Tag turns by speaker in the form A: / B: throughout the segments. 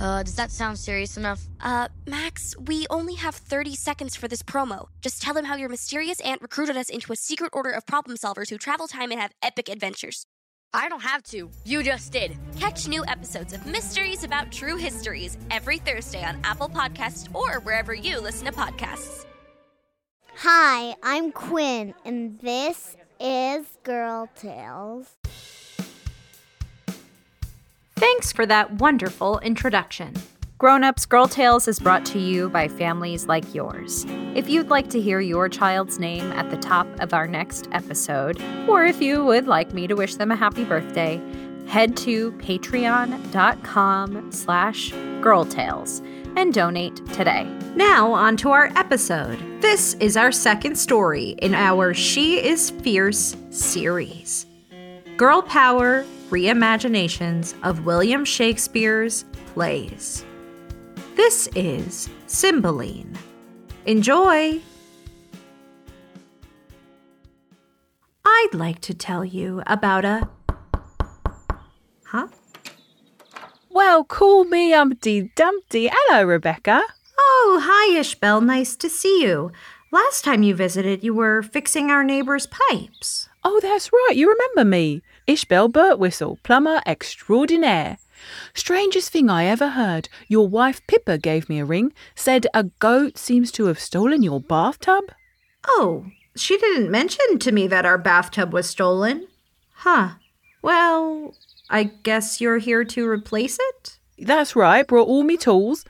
A: Uh, does that sound serious enough?
B: Uh, Max, we only have 30 seconds for this promo. Just tell them how your mysterious aunt recruited us into a secret order of problem solvers who travel time and have epic adventures.
A: I don't have to. You just did.
B: Catch new episodes of Mysteries About True Histories every Thursday on Apple Podcasts or wherever you listen to podcasts.
C: Hi, I'm Quinn, and this is Girl Tales.
D: Thanks for that wonderful introduction. Grown Ups Girl Tales is brought to you by families like yours. If you'd like to hear your child's name at the top of our next episode, or if you would like me to wish them a happy birthday, head to patreon.com slash girltales and donate today. Now, on to our episode. This is our second story in our She is Fierce series. Girl Power Reimaginations of William Shakespeare's Plays. This is Cymbeline. Enjoy! I'd like to tell you about a. Huh?
E: Well, call me Humpty Dumpty. Hello, Rebecca.
D: Oh, hi, Ishbel. Nice to see you. Last time you visited, you were fixing our neighbor's pipes.
E: Oh, that's right. You remember me. Ishbel Birtwistle, plumber extraordinaire. Strangest thing I ever heard. Your wife Pippa gave me a ring, said a goat seems to have stolen your bathtub.
D: Oh, she didn't mention to me that our bathtub was stolen. Huh. Well, I guess you're here to replace it?
E: That's right. Brought all me tools.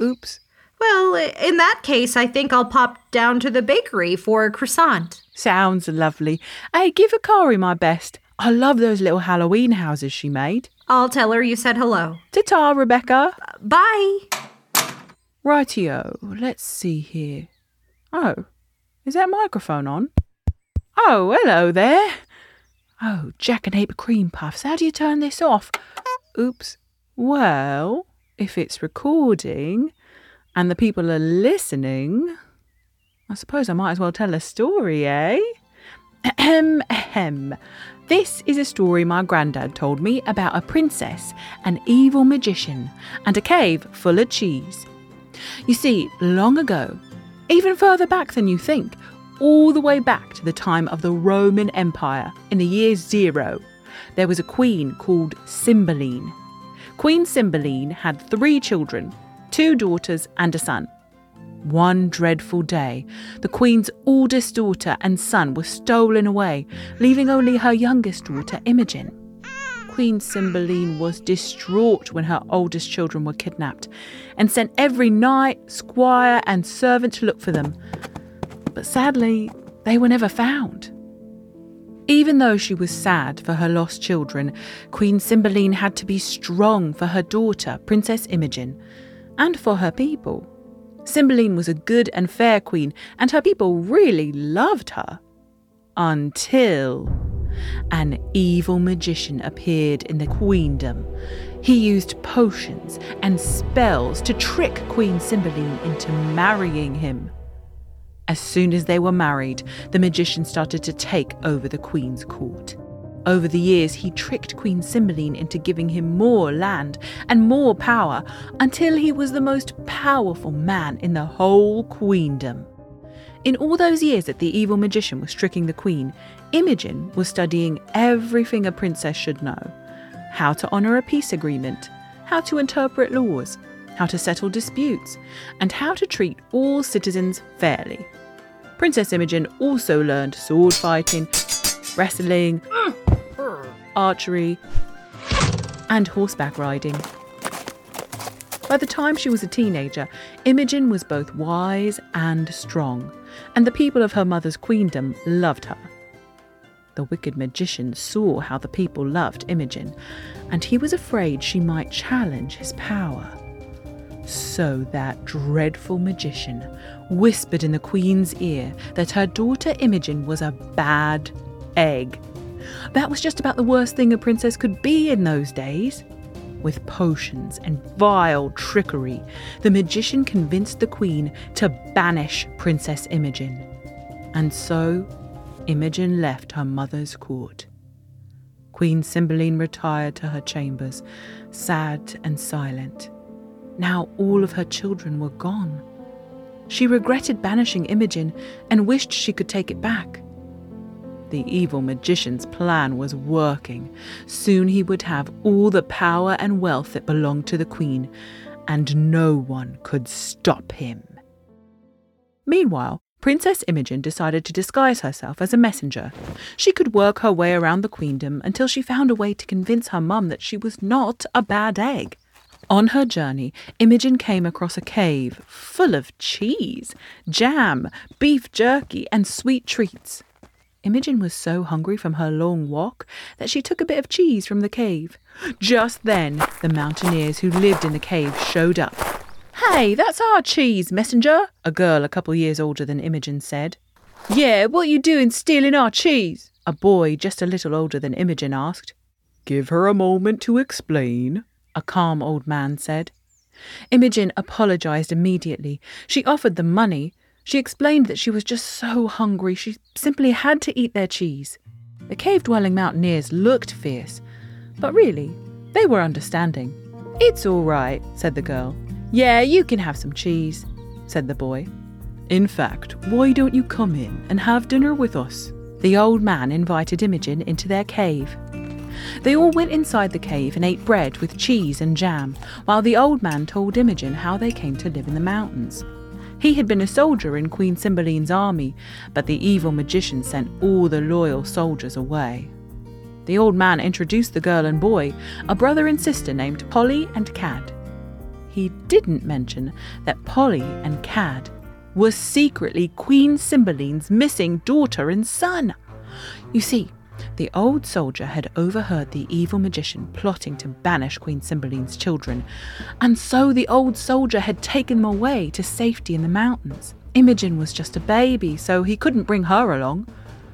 E: Oops.
D: Well, in that case, I think I'll pop down to the bakery for a croissant.
E: Sounds lovely. Hey, give Akari my best. I love those little Halloween houses she made.
D: I'll tell her you said hello.
E: Ta ta, Rebecca.
D: Bye.
E: Rightio. Let's see here. Oh, is that microphone on? Oh, hello there. Oh, Jack and Ape cream puffs. How do you turn this off? Oops. Well, if it's recording and the people are listening, I suppose I might as well tell a story, eh? Ahem, ahem. This is a story my granddad told me about a princess, an evil magician, and a cave full of cheese. You see, long ago, even further back than you think, all the way back to the time of the Roman Empire in the year zero, there was a queen called Cymbeline. Queen Cymbeline had three children, two daughters and a son. One dreadful day, the Queen's oldest daughter and son were stolen away, leaving only her youngest daughter, Imogen. Queen Cymbeline was distraught when her oldest children were kidnapped and sent every knight, squire, and servant to look for them. But sadly, they were never found. Even though she was sad for her lost children, Queen Cymbeline had to be strong for her daughter, Princess Imogen, and for her people. Cymbeline was a good and fair queen, and her people really loved her. Until an evil magician appeared in the queendom. He used potions and spells to trick Queen Cymbeline into marrying him. As soon as they were married, the magician started to take over the queen's court. Over the years, he tricked Queen Cymbeline into giving him more land and more power until he was the most powerful man in the whole queendom. In all those years that the evil magician was tricking the queen, Imogen was studying everything a princess should know how to honour a peace agreement, how to interpret laws, how to settle disputes, and how to treat all citizens fairly. Princess Imogen also learned sword fighting, wrestling, archery, and horseback riding. By the time she was a teenager, Imogen was both wise and strong, and the people of her mother's queendom loved her. The wicked magician saw how the people loved Imogen, and he was afraid she might challenge his power. So that dreadful magician whispered in the queen's ear that her daughter Imogen was a bad egg. That was just about the worst thing a princess could be in those days. With potions and vile trickery, the magician convinced the queen to banish Princess Imogen. And so Imogen left her mother's court. Queen Cymbeline retired to her chambers, sad and silent. Now all of her children were gone. She regretted banishing Imogen and wished she could take it back. The evil magician's plan was working. Soon he would have all the power and wealth that belonged to the queen, and no one could stop him. Meanwhile, Princess Imogen decided to disguise herself as a messenger. She could work her way around the queendom until she found a way to convince her mum that she was not a bad egg. On her journey, Imogen came across a cave full of cheese, jam, beef jerky, and sweet treats. Imogen was so hungry from her long walk that she took a bit of cheese from the cave. Just then, the mountaineers who lived in the cave showed up. Hey, that's our cheese, messenger, a girl a couple years older than Imogen said. Yeah, what you doing stealing our cheese? A boy just a little older than Imogen asked. Give her a moment to explain, a calm old man said. Imogen apologized immediately. She offered them money. She explained that she was just so hungry she simply had to eat their cheese. The cave dwelling mountaineers looked fierce, but really, they were understanding. It's all right, said the girl. Yeah, you can have some cheese, said the boy. In fact, why don't you come in and have dinner with us? The old man invited Imogen into their cave. They all went inside the cave and ate bread with cheese and jam, while the old man told Imogen how they came to live in the mountains. He had been a soldier in Queen Cymbeline's army, but the evil magician sent all the loyal soldiers away. The old man introduced the girl and boy, a brother and sister named Polly and Cad he didn't mention that Polly and Cad were secretly Queen Cymbeline's missing daughter and son. You see, the old soldier had overheard the evil magician plotting to banish Queen Cymbeline's children, and so the old soldier had taken them away to safety in the mountains. Imogen was just a baby, so he couldn't bring her along.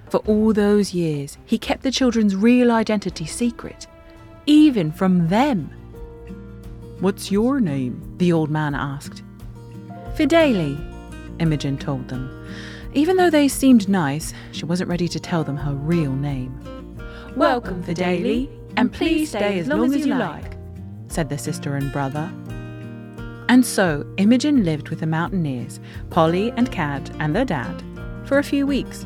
E: For all those years, he kept the children's real identity secret, even from them. What's your name? the old man asked. Fidele, Imogen told them. Even though they seemed nice, she wasn't ready to tell them her real name. Welcome, Fidele, and please stay as long as you like, said the sister and brother. And so Imogen lived with the mountaineers, Polly and Cad and their dad, for a few weeks.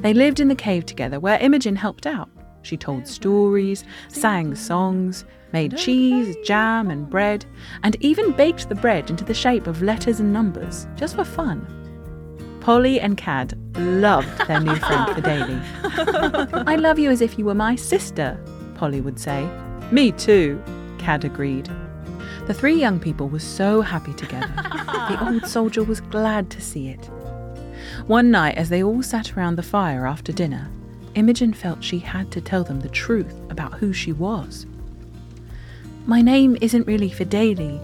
E: They lived in the cave together where Imogen helped out. She told stories, sang songs, made cheese, jam, and bread, and even baked the bread into the shape of letters and numbers, just for fun. Polly and Cad loved their new friend Fidele. I love you as if you were my sister, Polly would say. Me too, Cad agreed. The three young people were so happy together. the old soldier was glad to see it. One night, as they all sat around the fire after dinner, Imogen felt she had to tell them the truth about who she was. My name isn't really Fidelia,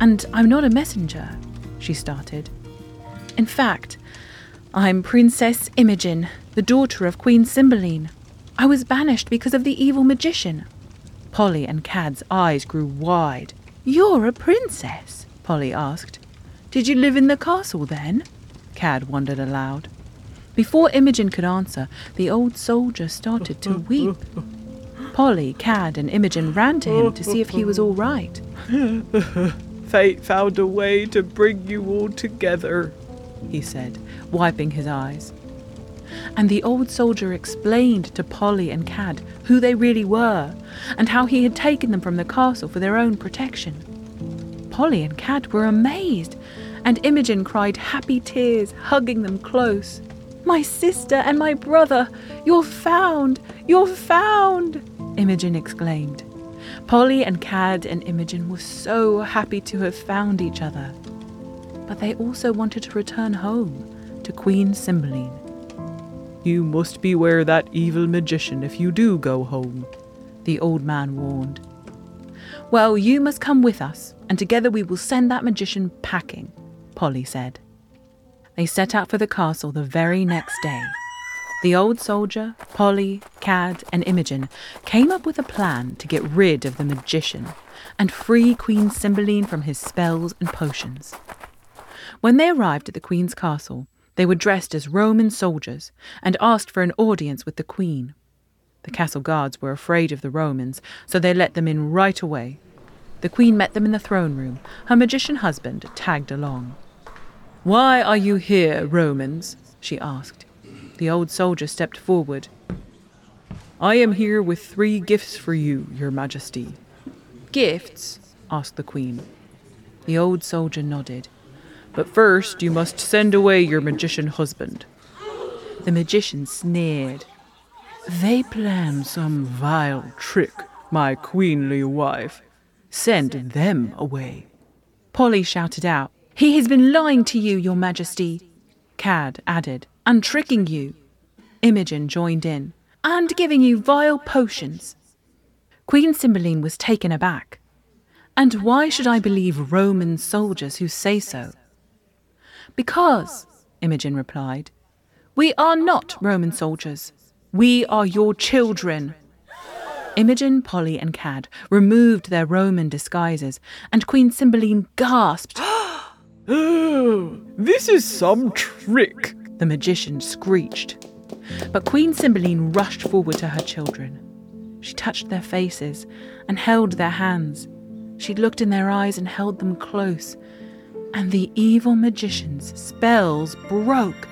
E: and I'm not a messenger, she started. In fact, I'm Princess Imogen, the daughter of Queen Cymbeline. I was banished because of the evil magician. Polly and Cad's eyes grew wide. You're a princess? Polly asked. Did you live in the castle then? Cad wondered aloud. Before Imogen could answer, the old soldier started to weep. Polly, Cad, and Imogen ran to him to see if he was all right.
F: Fate found a way to bring you all together, he said, wiping his eyes.
E: And the old soldier explained to Polly and Cad who they really were and how he had taken them from the castle for their own protection. Polly and Cad were amazed, and Imogen cried happy tears, hugging them close. My sister and my brother, you're found! You're found! Imogen exclaimed. Polly and Cad and Imogen were so happy to have found each other. But they also wanted to return home to Queen Cymbeline.
F: You must beware that evil magician if you do go home, the old man warned.
E: Well, you must come with us, and together we will send that magician packing, Polly said. They set out for the castle the very next day. The old soldier, Polly, Cad, and Imogen came up with a plan to get rid of the magician and free Queen Cymbeline from his spells and potions. When they arrived at the Queen's castle, they were dressed as Roman soldiers and asked for an audience with the Queen. The castle guards were afraid of the Romans, so they let them in right away. The Queen met them in the throne room. Her magician husband tagged along.
F: Why are you here, Romans? she asked.
E: The old soldier stepped forward.
F: I am here with three gifts for you, your majesty.
E: Gifts? asked the queen.
F: The old soldier nodded. But first you must send away your magician husband.
E: The magician sneered.
F: They plan some vile trick, my queenly wife. Send them away.
E: Polly shouted out, He has been lying to you, your majesty. Cad added, And tricking you. Imogen joined in, and giving you vile potions. Queen Cymbeline was taken aback. And why should I believe Roman soldiers who say so? Because, Imogen replied, we are not Roman soldiers. We are your children. Imogen, Polly, and Cad removed their Roman disguises, and Queen Cymbeline gasped.
F: oh, this is some trick,
E: the magician screeched. But Queen Cymbeline rushed forward to her children. She touched their faces and held their hands. She looked in their eyes and held them close and the evil magician's spells broke.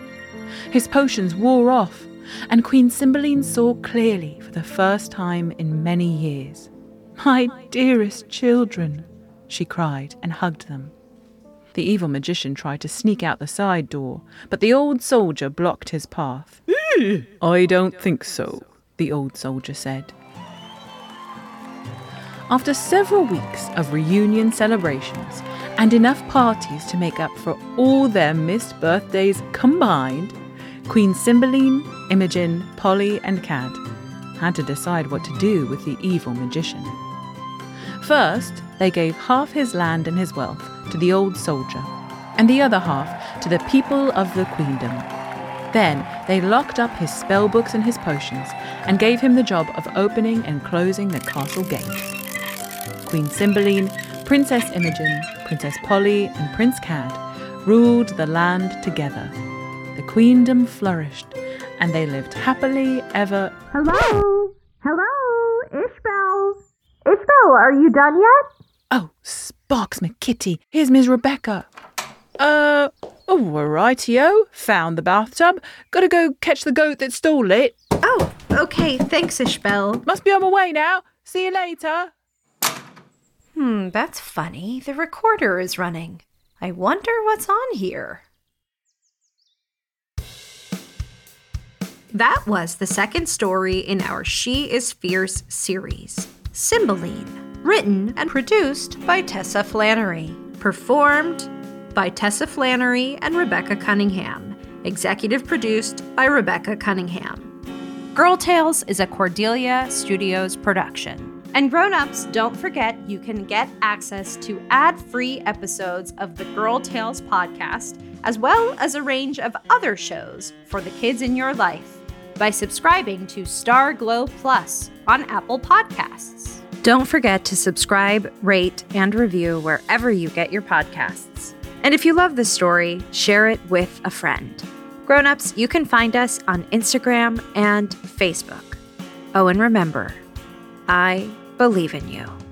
E: His potions wore off, and Queen Cymbeline saw clearly for the first time in many years. My dearest children, she cried and hugged them. The evil magician tried to sneak out the side door, but the old soldier blocked his path.
F: I don't think so,
E: the old soldier said. After several weeks of reunion celebrations, and enough parties to make up for all their missed birthdays combined, Queen Cymbeline, Imogen, Polly, and Cad had to decide what to do with the evil magician. First, they gave half his land and his wealth to the old soldier, and the other half to the people of the queendom. Then they locked up his spell books and his potions and gave him the job of opening and closing the castle gates. Queen Cymbeline Princess Imogen, Princess Polly, and Prince Cad ruled the land together. The queendom flourished, and they lived happily ever.
D: Hello? Hello? Ishbel? Ishbel, are you done yet?
E: Oh, Sparks McKitty, here's Miss Rebecca. Uh, oh, rightio. Found the bathtub. Gotta go catch the goat that stole it.
D: Oh, okay. Thanks, Ishbel.
E: Must be on my way now. See you later.
D: Hmm, that's funny. The recorder is running. I wonder what's on here. That was the second story in our She is Fierce series, Cymbeline, written and produced by Tessa Flannery, performed by Tessa Flannery and Rebecca Cunningham, executive produced by Rebecca Cunningham. Girl Tales is a Cordelia Studios production. And grown-ups, don't forget you can get access to ad-free episodes of the Girl Tales podcast, as well as a range of other shows for the kids in your life by subscribing to Starglow Plus on Apple Podcasts. Don't forget to subscribe, rate, and review wherever you get your podcasts. And if you love this story, share it with a friend. Grown-ups, you can find us on Instagram and Facebook. Oh, and remember, I believe in you.